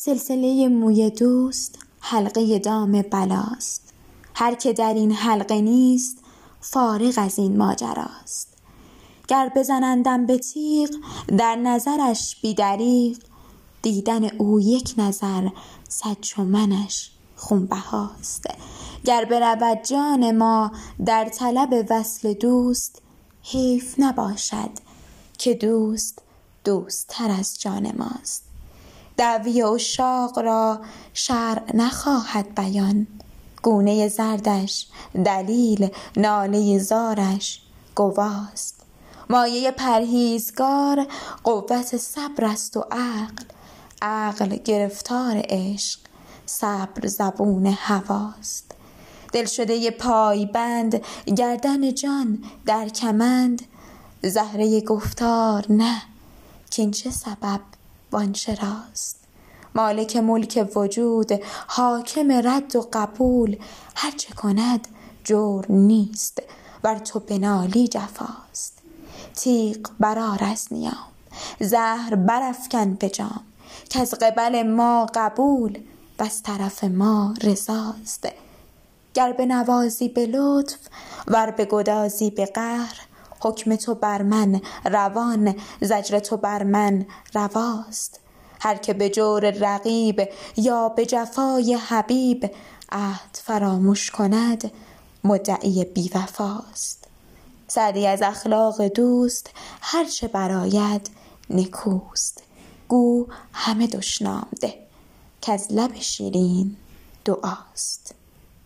سلسله موی دوست حلقه دام بلاست. هر که در این حلقه نیست فارغ از این ماجراست. گر بزنندم به تیغ در نظرش بی دریغ دیدن او یک نظر صد چو منش خونبهاست. گر برود جان ما در طلب وصل دوست حیف نباشد که دوست دوستتر از جان ماست. دعوی عشاق را شرع نخواهد بیان. گونه زردش دلیل ناله زارش گواست. مایه پرهیزگار قوت صبر است و عقل عقل گرفتار عشق صبر زبون هواست. دلشده پایبند گردن جان در کمند. زهره گفتار نه کاین چه سبب وان چراست مالک ملک وجود حاکم رد و قبول. هر چه کند جرم نیست ور تو بنالی جفاست. تیغ برآر از نیام زهر برافکن به جام. کز قبل ما قبول وز طرف ما رضاست. گر بنوازی به لطف ور بگدازی به قهر حکم تو بر من روان زجر تو بر من رواست. هر که به جور رقیب یا به جفای حبیب عهد فراموش کند مدعی بی وفاست سعدی از اخلاق دوست هر چه برآید نکوست. گو همه دشنام ده کز لب شیرین دعاست.